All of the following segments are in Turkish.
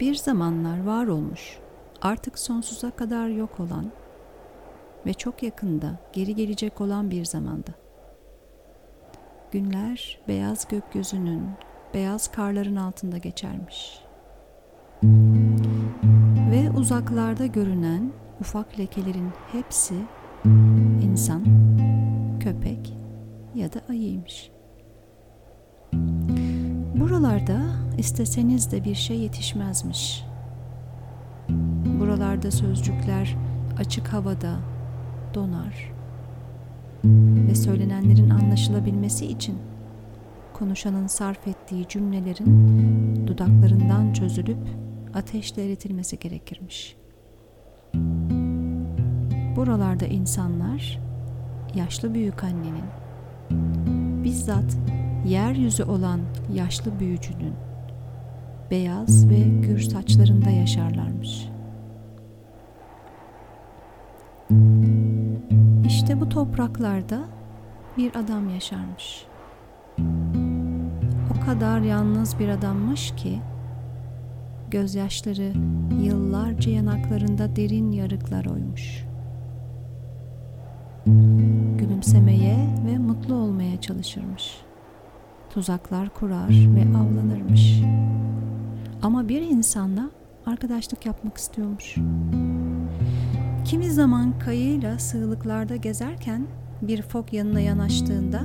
Bir zamanlar var olmuş, artık sonsuza kadar yok olan ve çok yakında geri gelecek olan bir zamanda. Günler beyaz gökyüzünün, beyaz karların altında geçermiş. Ve uzaklarda görünen ufak lekelerin hepsi insan, köpek ya da ayıymış. Buralarda isteseniz de bir şey yetişmezmiş. Buralarda sözcükler açık havada donar ve söylenenlerin anlaşılabilmesi için konuşanın sarf ettiği cümlelerin dudaklarından çözülüp ateşle eritilmesi gerekirmiş. Buralarda insanlar yaşlı büyük annenin bizzat yeryüzü olan yaşlı büyücünün beyaz ve gür saçlarında yaşarlarmış. İşte bu topraklarda bir adam yaşarmış. O kadar yalnız bir adammış ki gözyaşları yıllarca yanaklarında derin yarıklar oymuş. Gülümsemeye ve mutlu olmaya çalışırmış. Tuzaklar kurar ve avlanırmış. Ama bir insanla arkadaşlık yapmak istiyormuş. Kimi zaman kayığıyla sığlıklarda gezerken bir fok yanına yanaştığında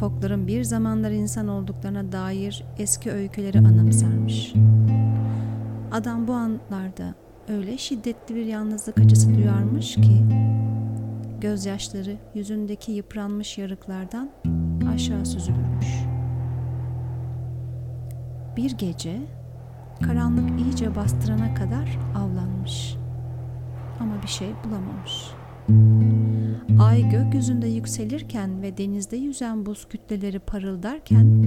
fokların bir zamanlar insan olduklarına dair eski öyküleri anımsarmış. Adam bu anlarda öyle şiddetli bir yalnızlık acısı duyarmış ki gözyaşları yüzündeki yıpranmış yarıklardan aşağı süzülürmüş. Bir gece karanlık iyice bastırana kadar avlanmış. Ama bir şey bulamamış. Ay gökyüzünde yükselirken ve denizde yüzen buz kütleleri parıldarken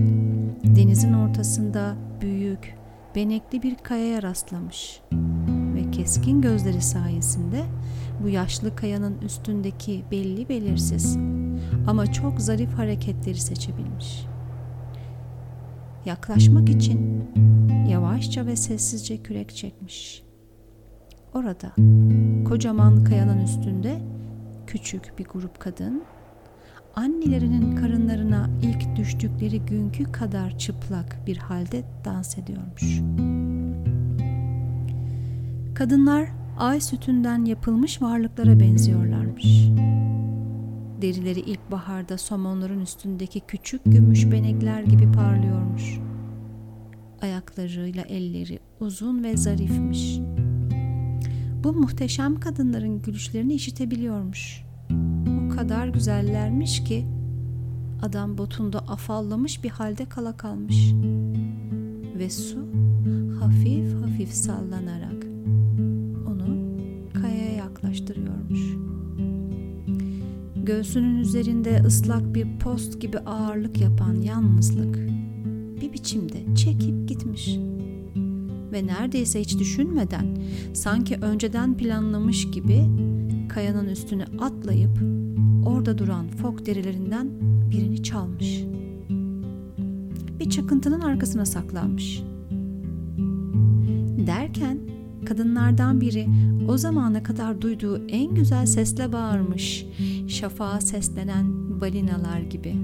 denizin ortasında büyük, benekli bir kayaya rastlamış ve keskin gözleri sayesinde bu yaşlı kayanın üstündeki belli belirsiz ama çok zarif hareketleri seçebilmiş. Yaklaşmak için yavaşça ve sessizce kürek çekmiş. Orada kocaman kayanın üstünde küçük bir grup kadın annelerinin karınlarına ilk düştükleri günkü kadar çıplak bir halde dans ediyormuş. Kadınlar ay sütünden yapılmış varlıklara benziyorlarmış. Derileri ilkbaharda somonların üstündeki küçük gümüş benekler gibi parlıyormuş. Ayaklarıyla elleri uzun ve zarifmiş. Bu muhteşem kadınların gülüşlerini işitebiliyormuş. O kadar güzellermiş ki adam botunda afallamış bir halde kala kalmış. Ve su hafif hafif sallanarak Göğsünün üzerinde ıslak bir post gibi ağırlık yapan yalnızlık bir biçimde çekip gitmiş. Ve neredeyse hiç düşünmeden sanki önceden planlamış gibi kayanın üstüne atlayıp orada duran fok derilerinden birini çalmış. Bir çakıntının arkasına saklanmış. Derken kadınlardan biri o zamana kadar duyduğu en güzel sesle bağırmış. Şafağa seslenen balinalar gibi.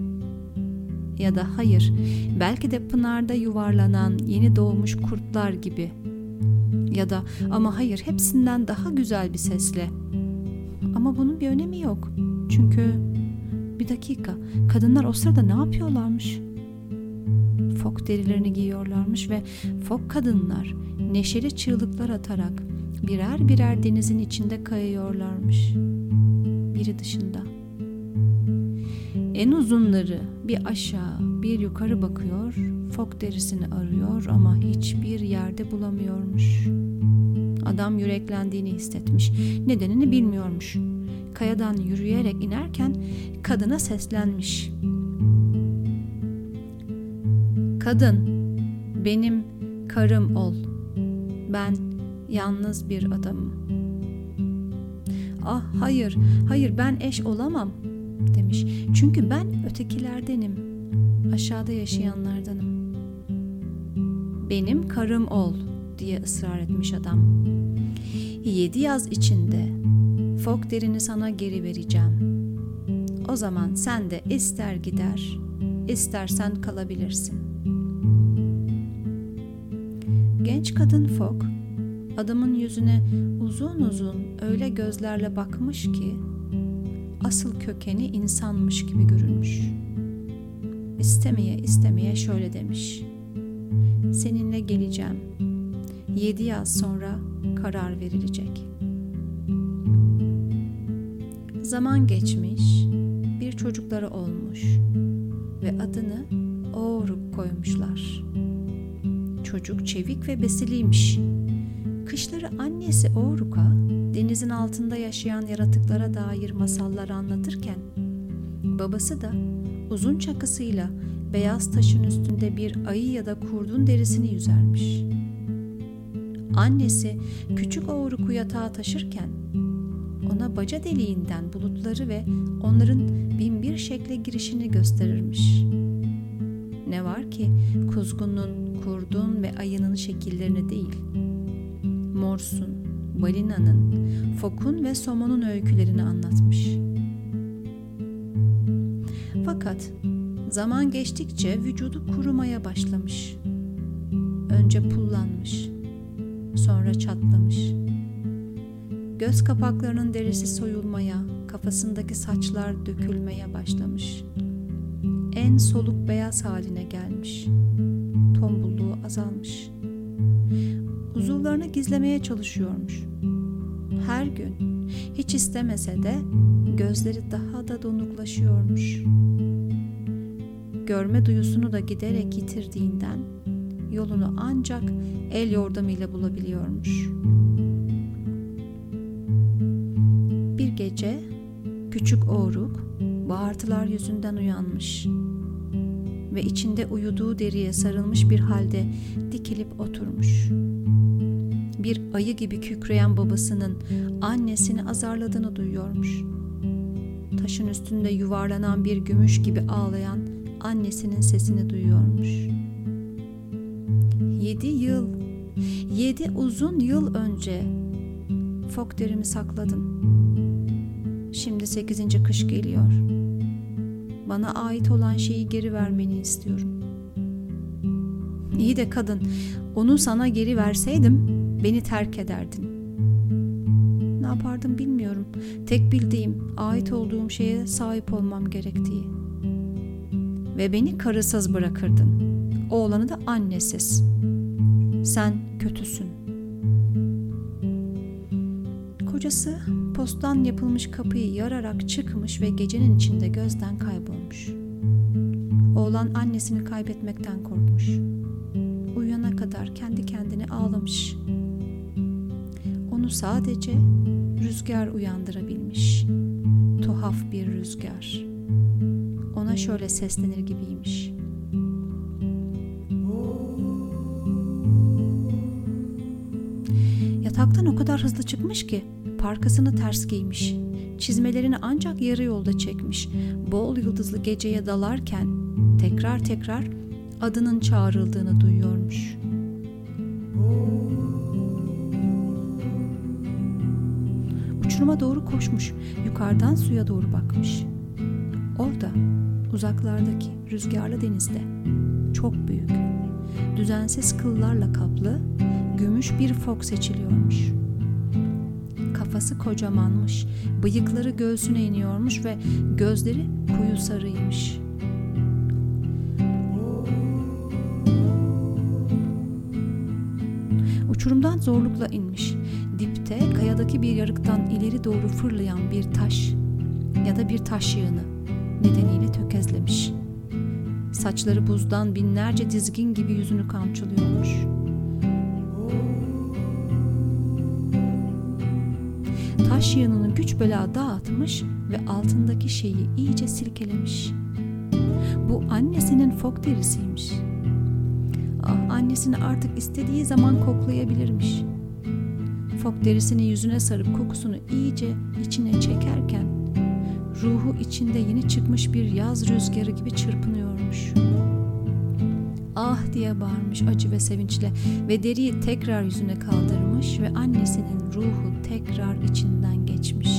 Ya da hayır, belki de pınarda yuvarlanan yeni doğmuş kurtlar gibi. Ya da ama hayır hepsinden daha güzel bir sesle. Ama bunun bir önemi yok. Çünkü bir dakika, kadınlar o sırada ne yapıyorlarmış? Fok derilerini giyiyorlarmış ve fok kadınlar neşeli çığlıklar atarak birer birer denizin içinde kayıyorlarmış. Biri dışında. En uzunları bir aşağı bir yukarı bakıyor, fok derisini arıyor ama hiçbir yerde bulamıyormuş. Adam yüreklendiğini hissetmiş. Nedenini bilmiyormuş. Kayadan yürüyerek inerken kadına seslenmiş. Kadın, benim karım ol. Ben yalnız bir adamım. Ah hayır, hayır ben eş olamam demiş. Çünkü ben ötekilerdenim. Aşağıda yaşayanlardanım. Benim karım ol diye ısrar etmiş adam. Yedi yaz içinde fok derini sana geri vereceğim. O zaman sen de ister gider, istersen kalabilirsin. Genç kadın fok adamın yüzüne uzun uzun öyle gözlerle bakmış ki asıl kökeni insanmış gibi görünmüş. İstemeye istemeye şöyle demiş. Seninle geleceğim. Yedi yaz sonra karar verilecek. Zaman geçmiş, bir çocukları olmuş ve adını Oğruk koymuşlar. Çocuk çevik ve besiliymiş. Kışları annesi Oğruk'a denizin altında yaşayan yaratıklara dair masallar anlatırken babası da uzun çakısıyla beyaz taşın üstünde bir ayı ya da kurdun derisini yüzermiş. Annesi küçük Oğruk'u yatağa taşırken ona baca deliğinden bulutları ve onların binbir şekle girişini gösterirmiş. Ne var ki kuzgunun, kurdun ve ayının şekillerini değil, morsun, balinanın, fokun ve somonun öykülerini anlatmış. Fakat zaman geçtikçe vücudu kurumaya başlamış. Önce pullanmış, sonra çatlamış. Göz kapaklarının derisi soyulmaya, kafasındaki saçlar dökülmeye başlamış. En soluk beyaz haline gelmiş. Tombulluğu azalmış. Uzuvlarını gizlemeye çalışıyormuş. Her gün hiç istemese de gözleri daha da donuklaşıyormuş. Görme duyusunu da giderek yitirdiğinden yolunu ancak el yordamıyla bulabiliyormuş. Bir gece küçük oğruk bağırtılar yüzünden uyanmış ve içinde uyuduğu deriye sarılmış bir halde dikilip oturmuş. Bir ayı gibi kükreyen babasının annesini azarladığını duyuyormuş. Taşın üstünde yuvarlanan bir gümüş gibi ağlayan annesinin sesini duyuyormuş. Yedi yıl, yedi uzun yıl önce fok derimi sakladım. Şimdi sekizinci kış geliyor. Bana ait olan şeyi geri vermeni istiyorum. İyi de kadın, onu sana geri verseydim beni terk ederdin. Ne yapardım bilmiyorum. Tek bildiğim ait olduğum şeye sahip olmam gerektiği. Ve beni karısız bırakırdın. Oğlanı da annesiz. Sen kötüsün. Kocası postan yapılmış kapıyı yararak çıkmış ve gecenin içinde gözden kaybolmuş. Oğlan annesini kaybetmekten korkmuş. Uyuyana kadar kendi kendine ağlamış. Sadece rüzgar uyandırabilmiş. Tuhaf bir rüzgar. Ona şöyle seslenir gibiymiş. Yataktan o kadar hızlı çıkmış ki parkasını ters giymiş. Çizmelerini ancak yarı yolda çekmiş. Bol yıldızlı geceye dalarken tekrar tekrar adının çağrıldığını duyuyormuş. Uçuruma doğru koşmuş, yukarıdan suya doğru bakmış. Orada, uzaklardaki rüzgarlı denizde, çok büyük, düzensiz kıllarla kaplı, gümüş bir fok seçiliyormuş. Kafası kocamanmış, bıyıkları göğsüne iniyormuş ve gözleri koyu sarıymış. Uçurumdan zorlukla inmiş. Dipte kayadaki bir yarıktan ileri doğru fırlayan bir taş ya da bir taş yığını nedeniyle tökezlemiş. Saçları buzdan binlerce dizgin gibi yüzünü kamçılıyormuş. Taş yığınını güç bela dağıtmış ve altındaki şeyi iyice silkelemiş. Bu annesinin fok derisiymiş. Ah, annesini artık istediği zaman koklayabilirmiş. Fok derisini yüzüne sarıp kokusunu iyice içine çekerken ruhu içinde yeni çıkmış bir yaz rüzgarı gibi çırpınıyormuş. ah diye bağırmış acı ve sevinçle ve deriyi tekrar yüzüne kaldırmış ve annesinin ruhu tekrar içinden geçmiş.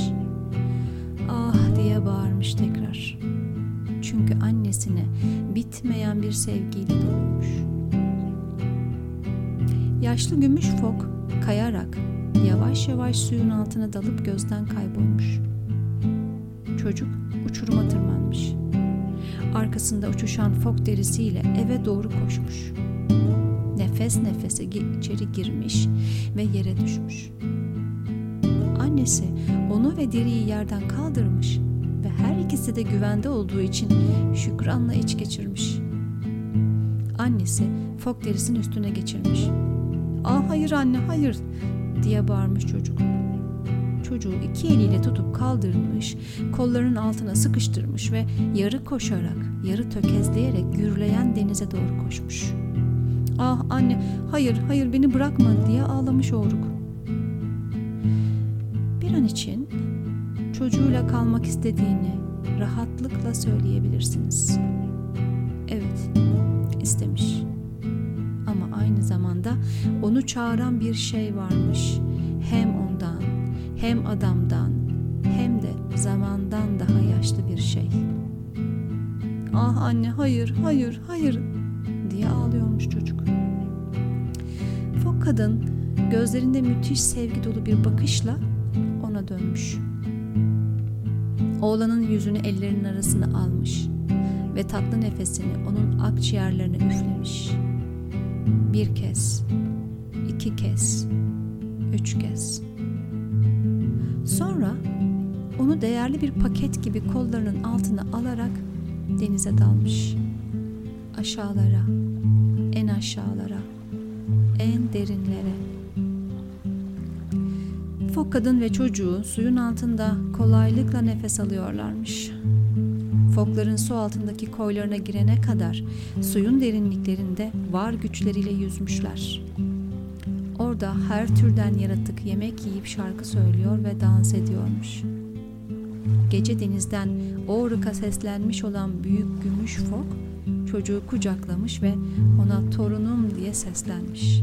Ah diye bağırmış tekrar. Çünkü annesine bitmeyen bir sevgiyle dolmuş. Yaşlı gümüş fok kayarak yavaş yavaş suyun altına dalıp gözden kaybolmuş. Çocuk uçuruma tırmanmış. Arkasında uçuşan fok derisiyle eve doğru koşmuş. Nefes nefese içeri girmiş ve yere düşmüş. Annesi onu ve deriyi yerden kaldırmış ve her ikisi de güvende olduğu için şükranla iç geçirmiş. Annesi fok derisinin üstüne geçirmiş. ''Ah hayır anne hayır'' diye bağırmış çocuk. Çocuğu iki eliyle tutup kaldırmış, kollarının altına sıkıştırmış ve yarı koşarak, yarı tökezleyerek gürleyen denize doğru koşmuş. ''Ah anne hayır hayır beni bırakma'' diye ağlamış oğruk. Bir an için çocuğuyla kalmak istediğini rahatlıkla söyleyebilirsiniz. Evet, istemiş. Aynı zamanda onu çağıran bir şey varmış. Hem ondan, hem adamdan, hem de zamandan daha yaşlı bir şey. Ah anne hayır, hayır, hayır diye ağlıyormuş çocuk. Fok kadın gözlerinde müthiş sevgi dolu bir bakışla ona dönmüş. Oğlanın yüzünü ellerinin arasına almış ve tatlı nefesini onun akciğerlerine üflemiş. Bir kez, iki kez, üç kez. Sonra onu değerli bir paket gibi kollarının altına alarak denize dalmış. Aşağılara, en aşağılara, en derinlere. Fok kadın ve çocuğu suyun altında kolaylıkla nefes alıyorlarmış. Fokların su altındaki koylarına girene kadar suyun derinliklerinde var güçleriyle yüzmüşler. Orada her türden yaratık yemek yiyip şarkı söylüyor ve dans ediyormuş. Gece denizden Oğruk'a seslenmiş olan büyük gümüş fok çocuğu kucaklamış ve ona torunum diye seslenmiş.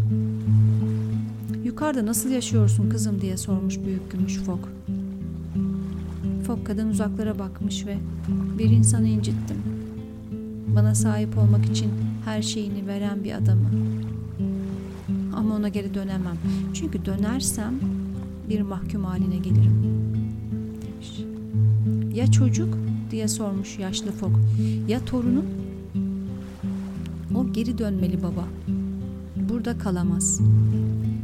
Yukarıda nasıl yaşıyorsun kızım diye sormuş büyük gümüş fok. Fok kadın uzaklara bakmış ve bir insanı incittim. Bana sahip olmak için her şeyini veren bir adamı. Ama ona geri dönemem. Çünkü dönersem bir mahkum haline gelirim. Demiş. Ya çocuk diye sormuş yaşlı fok. Ya torunum? O geri dönmeli baba. Burada kalamaz.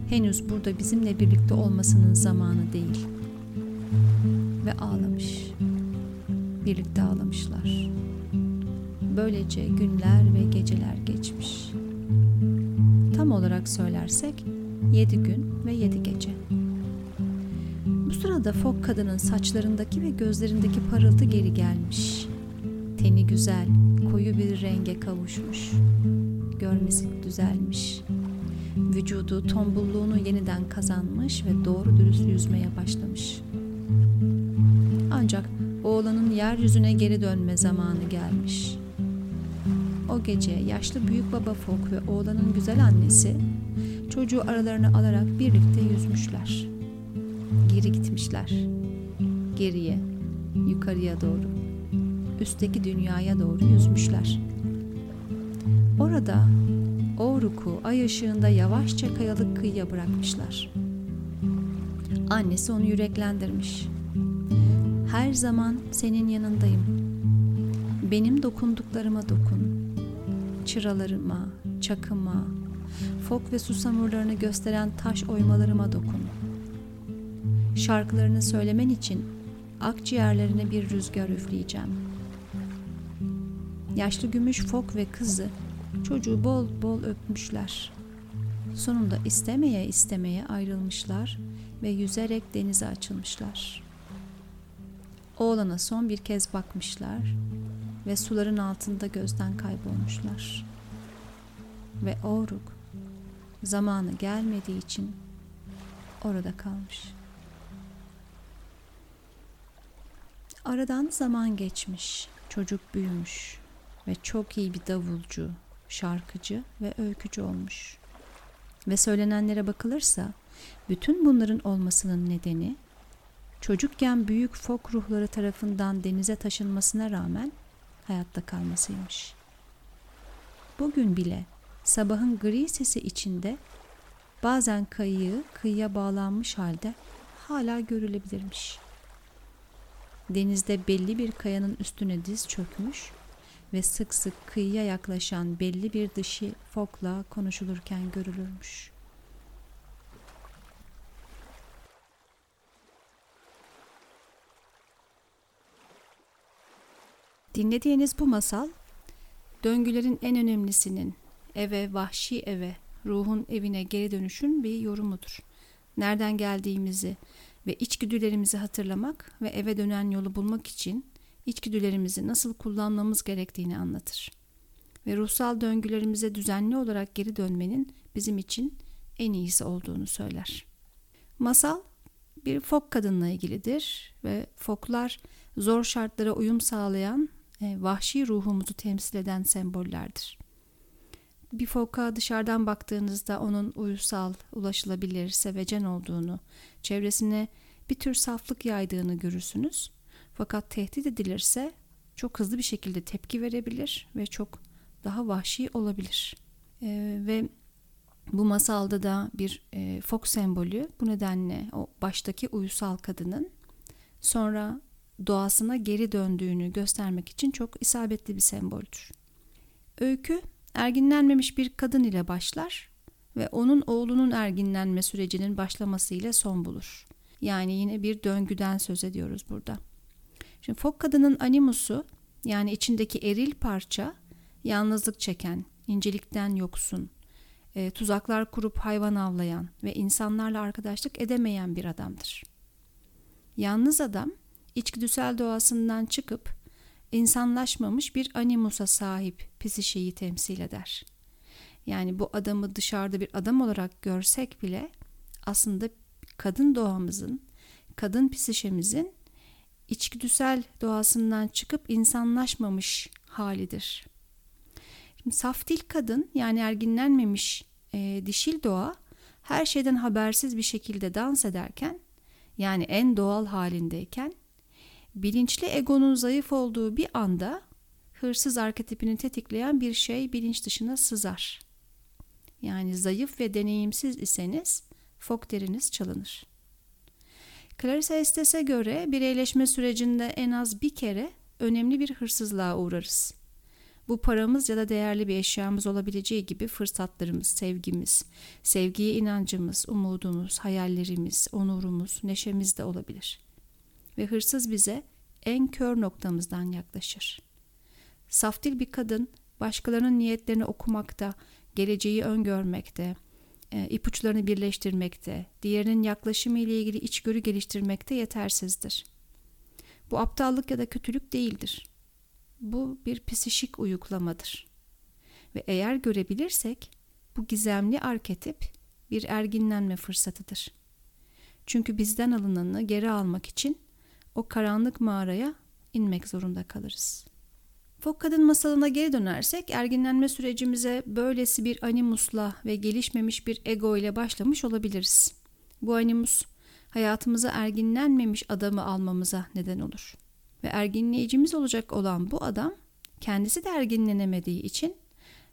Henüz burada bizimle birlikte olmasının zamanı değil. Birlikte ağlamışlar. Böylece günler ve geceler geçmiş. Tam olarak söylersek yedi gün ve yedi gece. Bu sırada fok kadının saçlarındaki ve gözlerindeki parıltı geri gelmiş. Teni güzel, koyu bir renge kavuşmuş. Görmesi düzelmiş. Vücudu tombulluğunu yeniden kazanmış ve doğru dürüst yüzmeye başlamış. Oğlanın yeryüzüne geri dönme zamanı gelmiş. O gece yaşlı büyük baba Fok ve oğlanın güzel annesi çocuğu aralarına alarak birlikte yüzmüşler. Geri gitmişler. Geriye, yukarıya doğru, üstteki dünyaya doğru yüzmüşler. Orada Oğruk'u ay ışığında yavaşça kayalık kıyıya bırakmışlar. Annesi onu yüreklendirmiş. Her zaman senin yanındayım. Benim dokunduklarıma dokun. Çıralarıma, çakıma, fok ve susamurlarını gösteren taş oymalarıma dokun. Şarkılarını söylemen için akciğerlerine bir rüzgar üfleyeceğim. Yaşlı gümüş fok ve kızı çocuğu bol bol öpmüşler. Sonunda istemeye istemeye ayrılmışlar ve yüzerek denize açılmışlar. Oğlana son bir kez bakmışlar ve suların altında gözden kaybolmuşlar. Ve Oğruk zamanı gelmediği için orada kalmış. Aradan zaman geçmiş, çocuk büyümüş ve çok iyi bir davulcu, şarkıcı ve öykücü olmuş. Ve söylenenlere bakılırsa bütün bunların olmasının nedeni çocukken büyük fok ruhları tarafından denize taşınmasına rağmen hayatta kalmasıymış. Bugün bile sabahın gri sesi içinde bazen kayığı kıyıya bağlanmış halde hala görülebilirmiş. Denizde belli bir kayanın üstüne diz çökmüş ve sık sık kıyıya yaklaşan belli bir dişi fokla konuşulurken görülürmüş. Dinlediğiniz bu masal döngülerin en önemlisinin eve, vahşi eve, ruhun evine geri dönüşün bir yorumudur. Nereden geldiğimizi ve içgüdülerimizi hatırlamak ve eve dönen yolu bulmak için içgüdülerimizi nasıl kullanmamız gerektiğini anlatır. Ve ruhsal döngülerimize düzenli olarak geri dönmenin bizim için en iyisi olduğunu söyler. Masal bir fok kadınla ilgilidir ve foklar zor şartlara uyum sağlayan vahşi ruhumuzu temsil eden sembollerdir. Bir foka dışarıdan baktığınızda onun uysal, ulaşılabilir, sevecen olduğunu, çevresine bir tür saflık yaydığını görürsünüz. Fakat tehdit edilirse çok hızlı bir şekilde tepki verebilir ve çok daha vahşi olabilir. E, ve bu masalda da bir e, fok sembolü bu nedenle o baştaki uysal kadının sonra doğasına geri döndüğünü göstermek için çok isabetli bir semboldür. Öykü erginlenmemiş bir kadın ile başlar ve onun oğlunun erginlenme sürecinin başlamasıyla son bulur. Yani yine bir döngüden söz ediyoruz burada. Şimdi fok kadının animusu yani içindeki eril parça yalnızlık çeken, incelikten yoksun, e, tuzaklar kurup hayvan avlayan ve insanlarla arkadaşlık edemeyen bir adamdır. Yalnız adam içgüdüsel doğasından çıkıp insanlaşmamış bir animusa sahip psişeyi temsil eder. Yani bu adamı dışarıda bir adam olarak görsek bile aslında kadın doğamızın, kadın psişemizin içgüdüsel doğasından çıkıp insanlaşmamış halidir. Şimdi saftil kadın yani erginlenmemiş e, dişil doğa her şeyden habersiz bir şekilde dans ederken yani en doğal halindeyken bilinçli egonun zayıf olduğu bir anda hırsız arketipini tetikleyen bir şey bilinç dışına sızar. Yani zayıf ve deneyimsiz iseniz fok deriniz çalınır. Clarissa Estes'e göre bireyleşme sürecinde en az bir kere önemli bir hırsızlığa uğrarız. Bu paramız ya da değerli bir eşyamız olabileceği gibi fırsatlarımız, sevgimiz, sevgiye inancımız, umudumuz, hayallerimiz, onurumuz, neşemiz de olabilir. Ve hırsız bize en kör noktamızdan yaklaşır. Saftil bir kadın başkalarının niyetlerini okumakta, geleceği öngörmekte, e, ipuçlarını birleştirmekte, diğerinin yaklaşımı ile ilgili içgörü geliştirmekte yetersizdir. Bu aptallık ya da kötülük değildir. Bu bir psişik uyuklamadır. Ve eğer görebilirsek bu gizemli arketip bir erginlenme fırsatıdır. Çünkü bizden alınanı geri almak için o karanlık mağaraya inmek zorunda kalırız. Fok kadın masalına geri dönersek erginlenme sürecimize böylesi bir animusla ve gelişmemiş bir ego ile başlamış olabiliriz. Bu animus hayatımıza erginlenmemiş adamı almamıza neden olur. Ve erginleyicimiz olacak olan bu adam kendisi de erginlenemediği için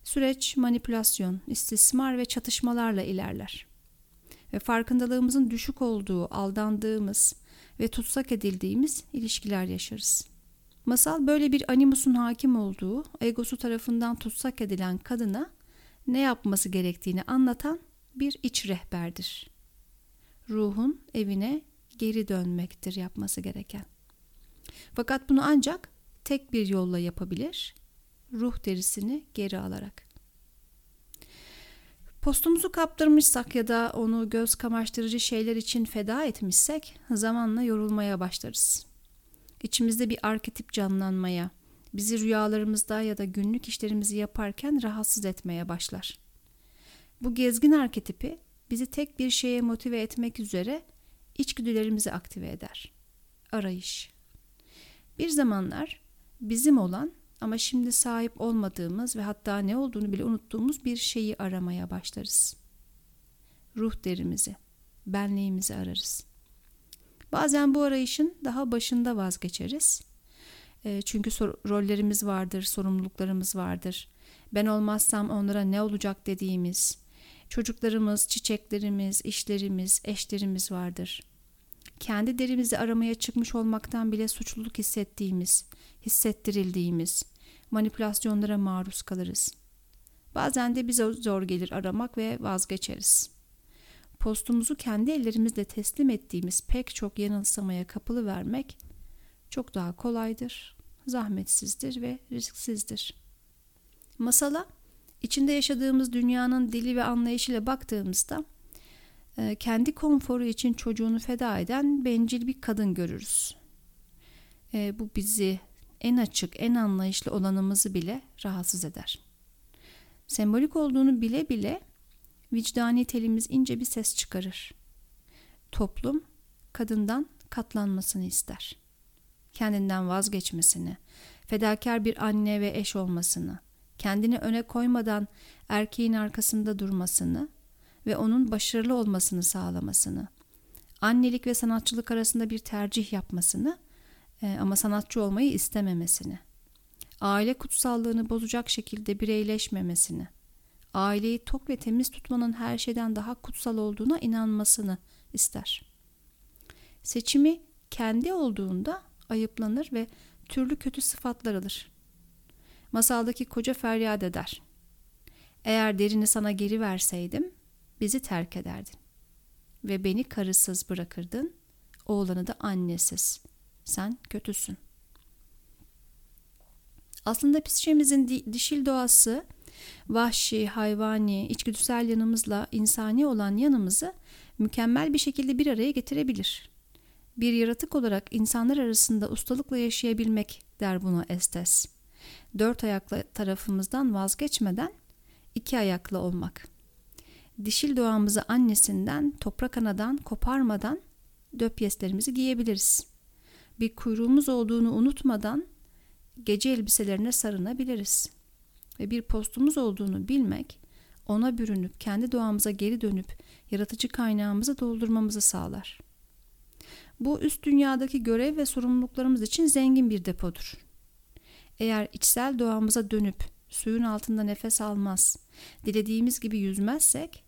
süreç manipülasyon, istismar ve çatışmalarla ilerler. Ve farkındalığımızın düşük olduğu, aldandığımız ve tutsak edildiğimiz ilişkiler yaşarız. Masal böyle bir animusun hakim olduğu, egosu tarafından tutsak edilen kadına ne yapması gerektiğini anlatan bir iç rehberdir. Ruhun evine geri dönmektir yapması gereken. Fakat bunu ancak tek bir yolla yapabilir, ruh derisini geri alarak. Postumuzu kaptırmışsak ya da onu göz kamaştırıcı şeyler için feda etmişsek zamanla yorulmaya başlarız. İçimizde bir arketip canlanmaya, bizi rüyalarımızda ya da günlük işlerimizi yaparken rahatsız etmeye başlar. Bu gezgin arketipi bizi tek bir şeye motive etmek üzere içgüdülerimizi aktive eder. Arayış. Bir zamanlar bizim olan ama şimdi sahip olmadığımız ve hatta ne olduğunu bile unuttuğumuz bir şeyi aramaya başlarız. Ruh derimizi, benliğimizi ararız. Bazen bu arayışın daha başında vazgeçeriz. E, çünkü rollerimiz vardır, sorumluluklarımız vardır. Ben olmazsam onlara ne olacak dediğimiz, çocuklarımız, çiçeklerimiz, işlerimiz, eşlerimiz vardır. Kendi derimizi aramaya çıkmış olmaktan bile suçluluk hissettiğimiz, hissettirildiğimiz manipülasyonlara maruz kalırız. Bazen de bize zor gelir aramak ve vazgeçeriz. Postumuzu kendi ellerimizle teslim ettiğimiz pek çok yanılsamaya kapılı vermek çok daha kolaydır, zahmetsizdir ve risksizdir. Masala içinde yaşadığımız dünyanın dili ve anlayışıyla baktığımızda e, kendi konforu için çocuğunu feda eden bencil bir kadın görürüz. E, bu bizi en açık, en anlayışlı olanımızı bile rahatsız eder. Sembolik olduğunu bile bile vicdani telimiz ince bir ses çıkarır. Toplum kadından katlanmasını ister. Kendinden vazgeçmesini, fedakar bir anne ve eş olmasını, kendini öne koymadan erkeğin arkasında durmasını ve onun başarılı olmasını sağlamasını, annelik ve sanatçılık arasında bir tercih yapmasını ama sanatçı olmayı istememesini, aile kutsallığını bozacak şekilde bireyleşmemesini, aileyi tok ve temiz tutmanın her şeyden daha kutsal olduğuna inanmasını ister. Seçimi kendi olduğunda ayıplanır ve türlü kötü sıfatlar alır. Masaldaki koca feryat eder. Eğer derini sana geri verseydim bizi terk ederdin. Ve beni karısız bırakırdın, oğlanı da annesiz. Sen kötüsün. Aslında psikemizin dişil doğası vahşi, hayvani, içgüdüsel yanımızla insani olan yanımızı mükemmel bir şekilde bir araya getirebilir. Bir yaratık olarak insanlar arasında ustalıkla yaşayabilmek der buna Estes. Dört ayaklı tarafımızdan vazgeçmeden iki ayaklı olmak. Dişil doğamızı annesinden, toprak anadan koparmadan döpyeslerimizi giyebiliriz. Bir kuyruğumuz olduğunu unutmadan gece elbiselerine sarınabiliriz. Ve bir postumuz olduğunu bilmek, ona bürünüp kendi doğamıza geri dönüp yaratıcı kaynağımızı doldurmamızı sağlar. Bu üst dünyadaki görev ve sorumluluklarımız için zengin bir depodur. Eğer içsel doğamıza dönüp suyun altında nefes almaz, dilediğimiz gibi yüzmezsek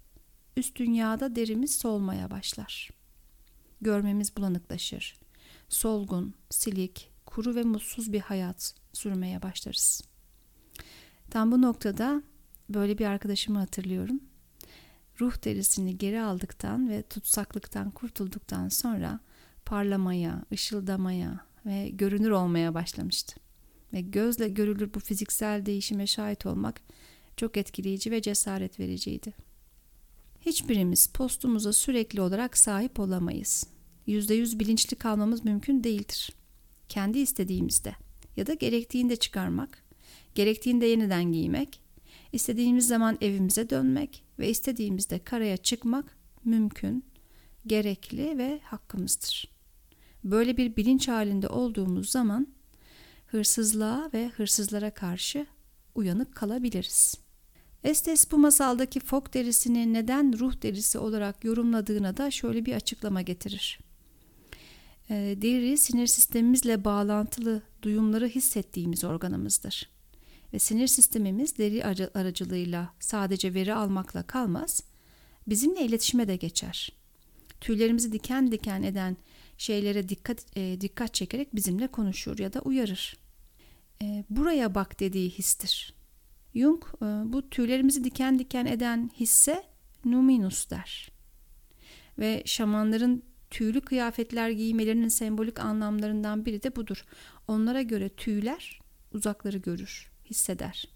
üst dünyada derimiz solmaya başlar. Görmemiz bulanıklaşır. Solgun, silik, kuru ve mutsuz bir hayat sürmeye başlarız. Tam bu noktada böyle bir arkadaşımı hatırlıyorum. Ruh derisini geri aldıktan ve tutsaklıktan kurtulduktan sonra parlamaya, ışıldamaya ve görünür olmaya başlamıştı. Ve gözle görülür bu fiziksel değişime şahit olmak çok etkileyici ve cesaret vericiydi. Hiçbirimiz postumuza sürekli olarak sahip olamayız. %100 bilinçli kalmamız mümkün değildir. Kendi istediğimizde ya da gerektiğinde çıkarmak, gerektiğinde yeniden giymek, istediğimiz zaman evimize dönmek ve istediğimizde karaya çıkmak mümkün, gerekli ve hakkımızdır. Böyle bir bilinç halinde olduğumuz zaman hırsızlığa ve hırsızlara karşı uyanık kalabiliriz. Estes bu masaldaki fok derisini neden ruh derisi olarak yorumladığına da şöyle bir açıklama getirir. E, deri sinir sistemimizle bağlantılı duyumları hissettiğimiz organımızdır. Ve sinir sistemimiz deri aracılığıyla sadece veri almakla kalmaz, bizimle iletişime de geçer. Tüylerimizi diken diken eden şeylere dikkat e, dikkat çekerek bizimle konuşur ya da uyarır. E, buraya bak dediği histir. Jung e, bu tüylerimizi diken diken eden hisse numinus der. Ve şamanların tüylü kıyafetler giymelerinin sembolik anlamlarından biri de budur. Onlara göre tüyler uzakları görür, hisseder.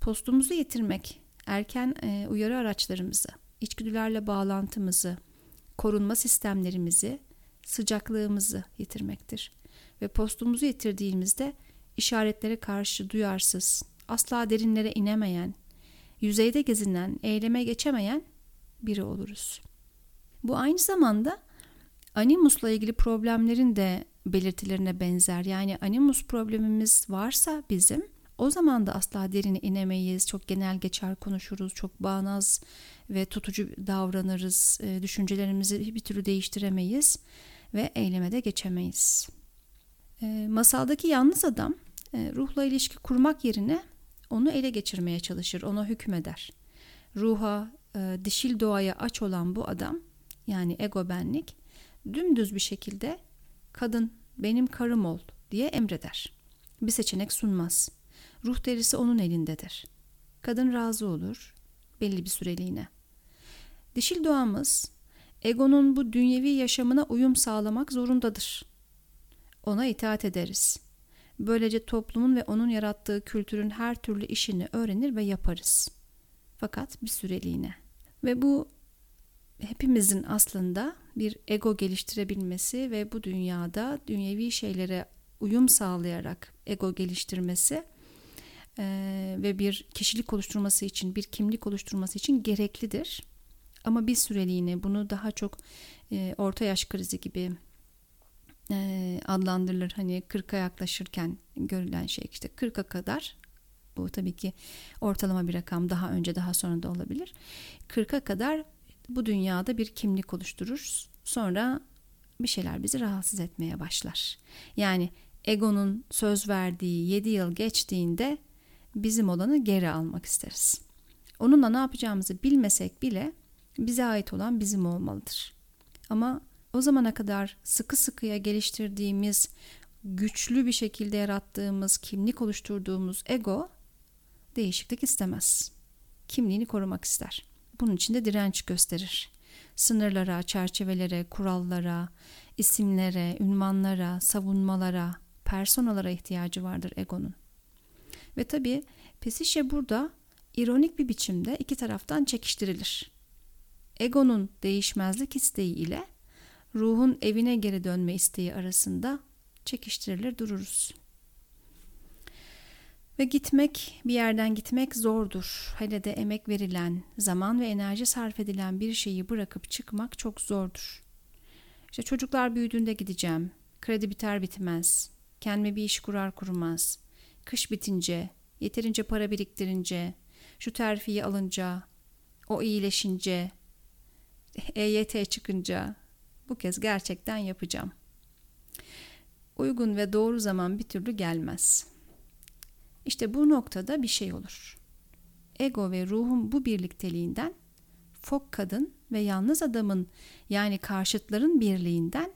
Postumuzu yitirmek, erken e, uyarı araçlarımızı, içgüdülerle bağlantımızı, korunma sistemlerimizi, sıcaklığımızı yitirmektir. Ve postumuzu yitirdiğimizde işaretlere karşı duyarsız, asla derinlere inemeyen, yüzeyde gezinen, eyleme geçemeyen biri oluruz. Bu aynı zamanda animusla ilgili problemlerin de belirtilerine benzer. Yani animus problemimiz varsa bizim o zaman da asla derine inemeyiz. Çok genel geçer konuşuruz. Çok bağnaz ve tutucu davranırız. E, düşüncelerimizi bir türlü değiştiremeyiz ve eyleme de geçemeyiz. E, masaldaki yalnız adam e, ruhla ilişki kurmak yerine onu ele geçirmeye çalışır, ona hükmeder. Ruha, dişil doğaya aç olan bu adam, yani ego benlik, dümdüz bir şekilde kadın benim karım ol diye emreder. Bir seçenek sunmaz. Ruh derisi onun elindedir. Kadın razı olur belli bir süreliğine. Dişil doğamız egonun bu dünyevi yaşamına uyum sağlamak zorundadır. Ona itaat ederiz. Böylece toplumun ve onun yarattığı kültürün her türlü işini öğrenir ve yaparız. Fakat bir süreliğine. Ve bu hepimizin aslında bir ego geliştirebilmesi ve bu dünyada dünyevi şeylere uyum sağlayarak ego geliştirmesi e, ve bir kişilik oluşturması için, bir kimlik oluşturması için gereklidir. Ama bir süreliğine bunu daha çok e, orta yaş krizi gibi e, adlandırılır. Hani 40'a yaklaşırken görülen şey işte 40'a kadar bu tabii ki ortalama bir rakam daha önce daha sonra da olabilir. 40'a kadar bu dünyada bir kimlik oluşturur. Sonra bir şeyler bizi rahatsız etmeye başlar. Yani egonun söz verdiği 7 yıl geçtiğinde bizim olanı geri almak isteriz. Onunla ne yapacağımızı bilmesek bile bize ait olan bizim olmalıdır. Ama o zamana kadar sıkı sıkıya geliştirdiğimiz, güçlü bir şekilde yarattığımız, kimlik oluşturduğumuz ego değişiklik istemez. Kimliğini korumak ister. Bunun için de direnç gösterir. Sınırlara, çerçevelere, kurallara, isimlere, ünvanlara, savunmalara, personalara ihtiyacı vardır egonun. Ve tabi Pesişe burada ironik bir biçimde iki taraftan çekiştirilir. Egonun değişmezlik isteği ile ruhun evine geri dönme isteği arasında çekiştirilir dururuz. Ve gitmek, bir yerden gitmek zordur. Hele de emek verilen, zaman ve enerji sarf edilen bir şeyi bırakıp çıkmak çok zordur. İşte çocuklar büyüdüğünde gideceğim. Kredi biter bitmez. Kendime bir iş kurar kurmaz. Kış bitince, yeterince para biriktirince, şu terfiyi alınca, o iyileşince, EYT çıkınca bu kez gerçekten yapacağım. Uygun ve doğru zaman bir türlü gelmez. İşte bu noktada bir şey olur. Ego ve ruhun bu birlikteliğinden, fok kadın ve yalnız adamın yani karşıtların birliğinden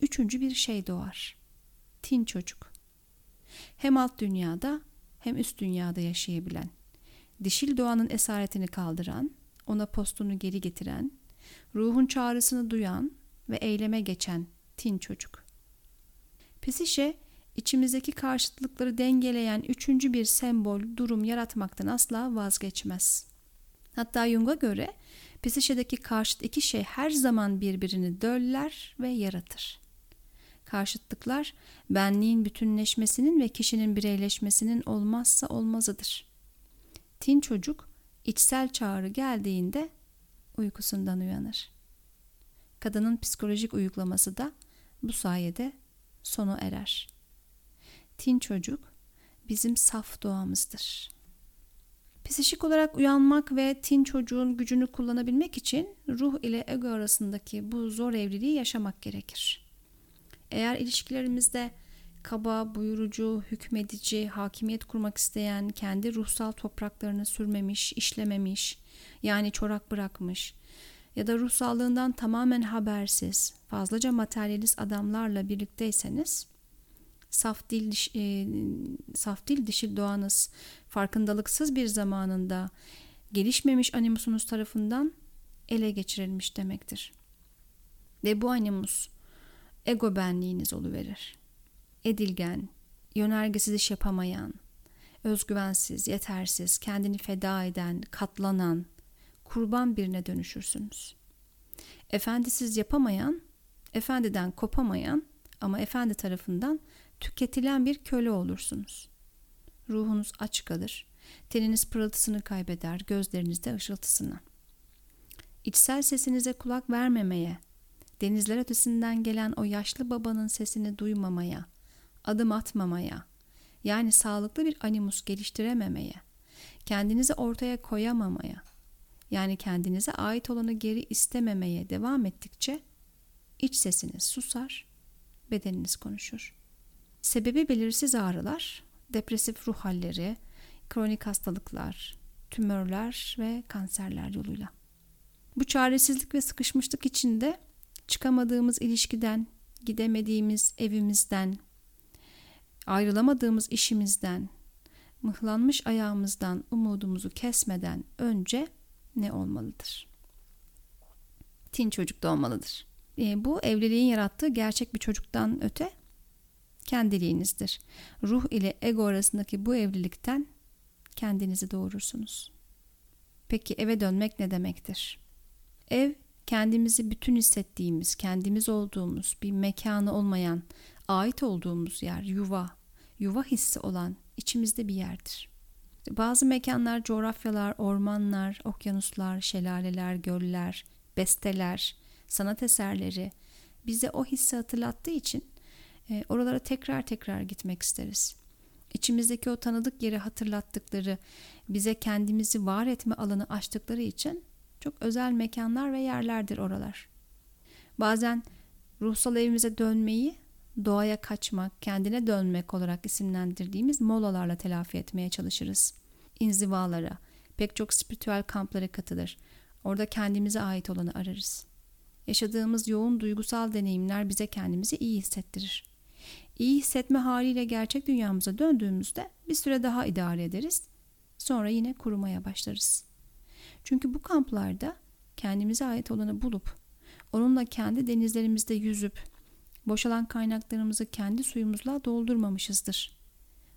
üçüncü bir şey doğar. Tin çocuk. Hem alt dünyada hem üst dünyada yaşayabilen, dişil doğanın esaretini kaldıran, ona postunu geri getiren, ruhun çağrısını duyan ve eyleme geçen tin çocuk. Pisişe içimizdeki karşıtlıkları dengeleyen üçüncü bir sembol, durum yaratmaktan asla vazgeçmez. Hatta Jung'a göre psişedeki karşıt iki şey her zaman birbirini döller ve yaratır. Karşıtlıklar benliğin bütünleşmesinin ve kişinin bireyleşmesinin olmazsa olmazıdır. Tin çocuk içsel çağrı geldiğinde uykusundan uyanır. Kadının psikolojik uyuklaması da bu sayede sonu erer. Tin çocuk bizim saf doğamızdır. Psikik olarak uyanmak ve tin çocuğun gücünü kullanabilmek için ruh ile ego arasındaki bu zor evliliği yaşamak gerekir. Eğer ilişkilerimizde kaba, buyurucu, hükmedici, hakimiyet kurmak isteyen, kendi ruhsal topraklarını sürmemiş, işlememiş, yani çorak bırakmış ya da ruhsallığından tamamen habersiz, fazlaca materyalist adamlarla birlikteyseniz, saf dil, e, saf dil dişi doğanız farkındalıksız bir zamanında gelişmemiş animusunuz tarafından ele geçirilmiş demektir. Ve bu animus ego benliğiniz oluverir. Edilgen, yönergesiz iş yapamayan, özgüvensiz, yetersiz, kendini feda eden, katlanan, kurban birine dönüşürsünüz. Efendisiz yapamayan, efendiden kopamayan ama efendi tarafından tüketilen bir köle olursunuz. Ruhunuz aç kalır, teniniz pırıltısını kaybeder, gözlerinizde ışıltısını. İçsel sesinize kulak vermemeye, denizler ötesinden gelen o yaşlı babanın sesini duymamaya, adım atmamaya, yani sağlıklı bir animus geliştirememeye, kendinizi ortaya koyamamaya, yani kendinize ait olanı geri istememeye devam ettikçe iç sesiniz susar, bedeniniz konuşur. Sebebi belirsiz ağrılar, depresif ruh halleri, kronik hastalıklar, tümörler ve kanserler yoluyla. Bu çaresizlik ve sıkışmışlık içinde çıkamadığımız ilişkiden, gidemediğimiz evimizden, ayrılamadığımız işimizden, mıhlanmış ayağımızdan umudumuzu kesmeden önce ne olmalıdır? Tin çocuk da olmalıdır. E, bu evliliğin yarattığı gerçek bir çocuktan öte kendiliğinizdir. Ruh ile ego arasındaki bu evlilikten kendinizi doğurursunuz. Peki eve dönmek ne demektir? Ev kendimizi bütün hissettiğimiz, kendimiz olduğumuz bir mekanı olmayan, ait olduğumuz yer, yuva, yuva hissi olan içimizde bir yerdir. Bazı mekanlar, coğrafyalar, ormanlar, okyanuslar, şelaleler, göller, besteler, sanat eserleri bize o hissi hatırlattığı için e, oralara tekrar tekrar gitmek isteriz. İçimizdeki o tanıdık yeri hatırlattıkları, bize kendimizi var etme alanı açtıkları için çok özel mekanlar ve yerlerdir oralar. Bazen ruhsal evimize dönmeyi doğaya kaçmak, kendine dönmek olarak isimlendirdiğimiz molalarla telafi etmeye çalışırız. İnzivalara, pek çok spiritüel kamplara katılır. Orada kendimize ait olanı ararız. Yaşadığımız yoğun duygusal deneyimler bize kendimizi iyi hissettirir. İyi hissetme haliyle gerçek dünyamıza döndüğümüzde bir süre daha idare ederiz. Sonra yine kurumaya başlarız. Çünkü bu kamplarda kendimize ait olanı bulup onunla kendi denizlerimizde yüzüp boşalan kaynaklarımızı kendi suyumuzla doldurmamışızdır.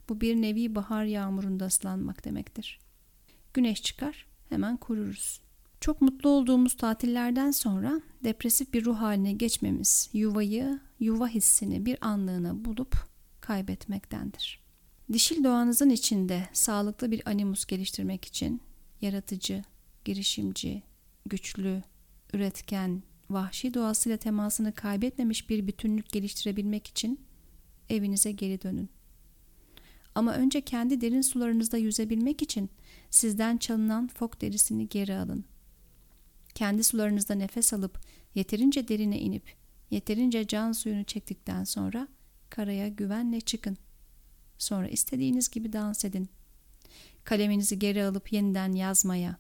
Bu bir nevi bahar yağmurunda ıslanmak demektir. Güneş çıkar, hemen kururuz. Çok mutlu olduğumuz tatillerden sonra depresif bir ruh haline geçmemiz yuvayı, yuva hissini bir anlığına bulup kaybetmektendir. Dişil doğanızın içinde sağlıklı bir animus geliştirmek için yaratıcı, girişimci, güçlü, üretken, vahşi doğasıyla temasını kaybetmemiş bir bütünlük geliştirebilmek için evinize geri dönün. Ama önce kendi derin sularınızda yüzebilmek için sizden çalınan fok derisini geri alın. Kendi sularınızda nefes alıp yeterince derine inip yeterince can suyunu çektikten sonra karaya güvenle çıkın. Sonra istediğiniz gibi dans edin. Kaleminizi geri alıp yeniden yazmaya,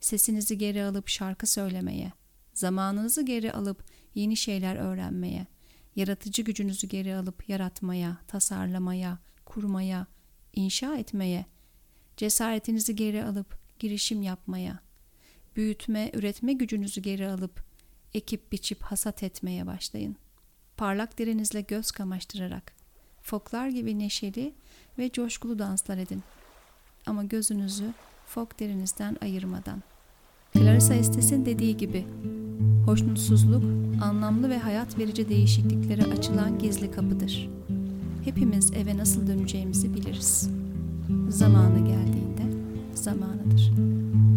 sesinizi geri alıp şarkı söylemeye, zamanınızı geri alıp yeni şeyler öğrenmeye, yaratıcı gücünüzü geri alıp yaratmaya, tasarlamaya, kurmaya, inşa etmeye, cesaretinizi geri alıp girişim yapmaya, büyütme, üretme gücünüzü geri alıp ekip biçip hasat etmeye başlayın. Parlak derinizle göz kamaştırarak, foklar gibi neşeli ve coşkulu danslar edin. Ama gözünüzü fok derinizden ayırmadan. Clarissa Estes'in dediği gibi, hoşnutsuzluk, anlamlı ve hayat verici değişikliklere açılan gizli kapıdır. Hepimiz eve nasıl döneceğimizi biliriz. Zamanı geldiğinde zamanıdır.''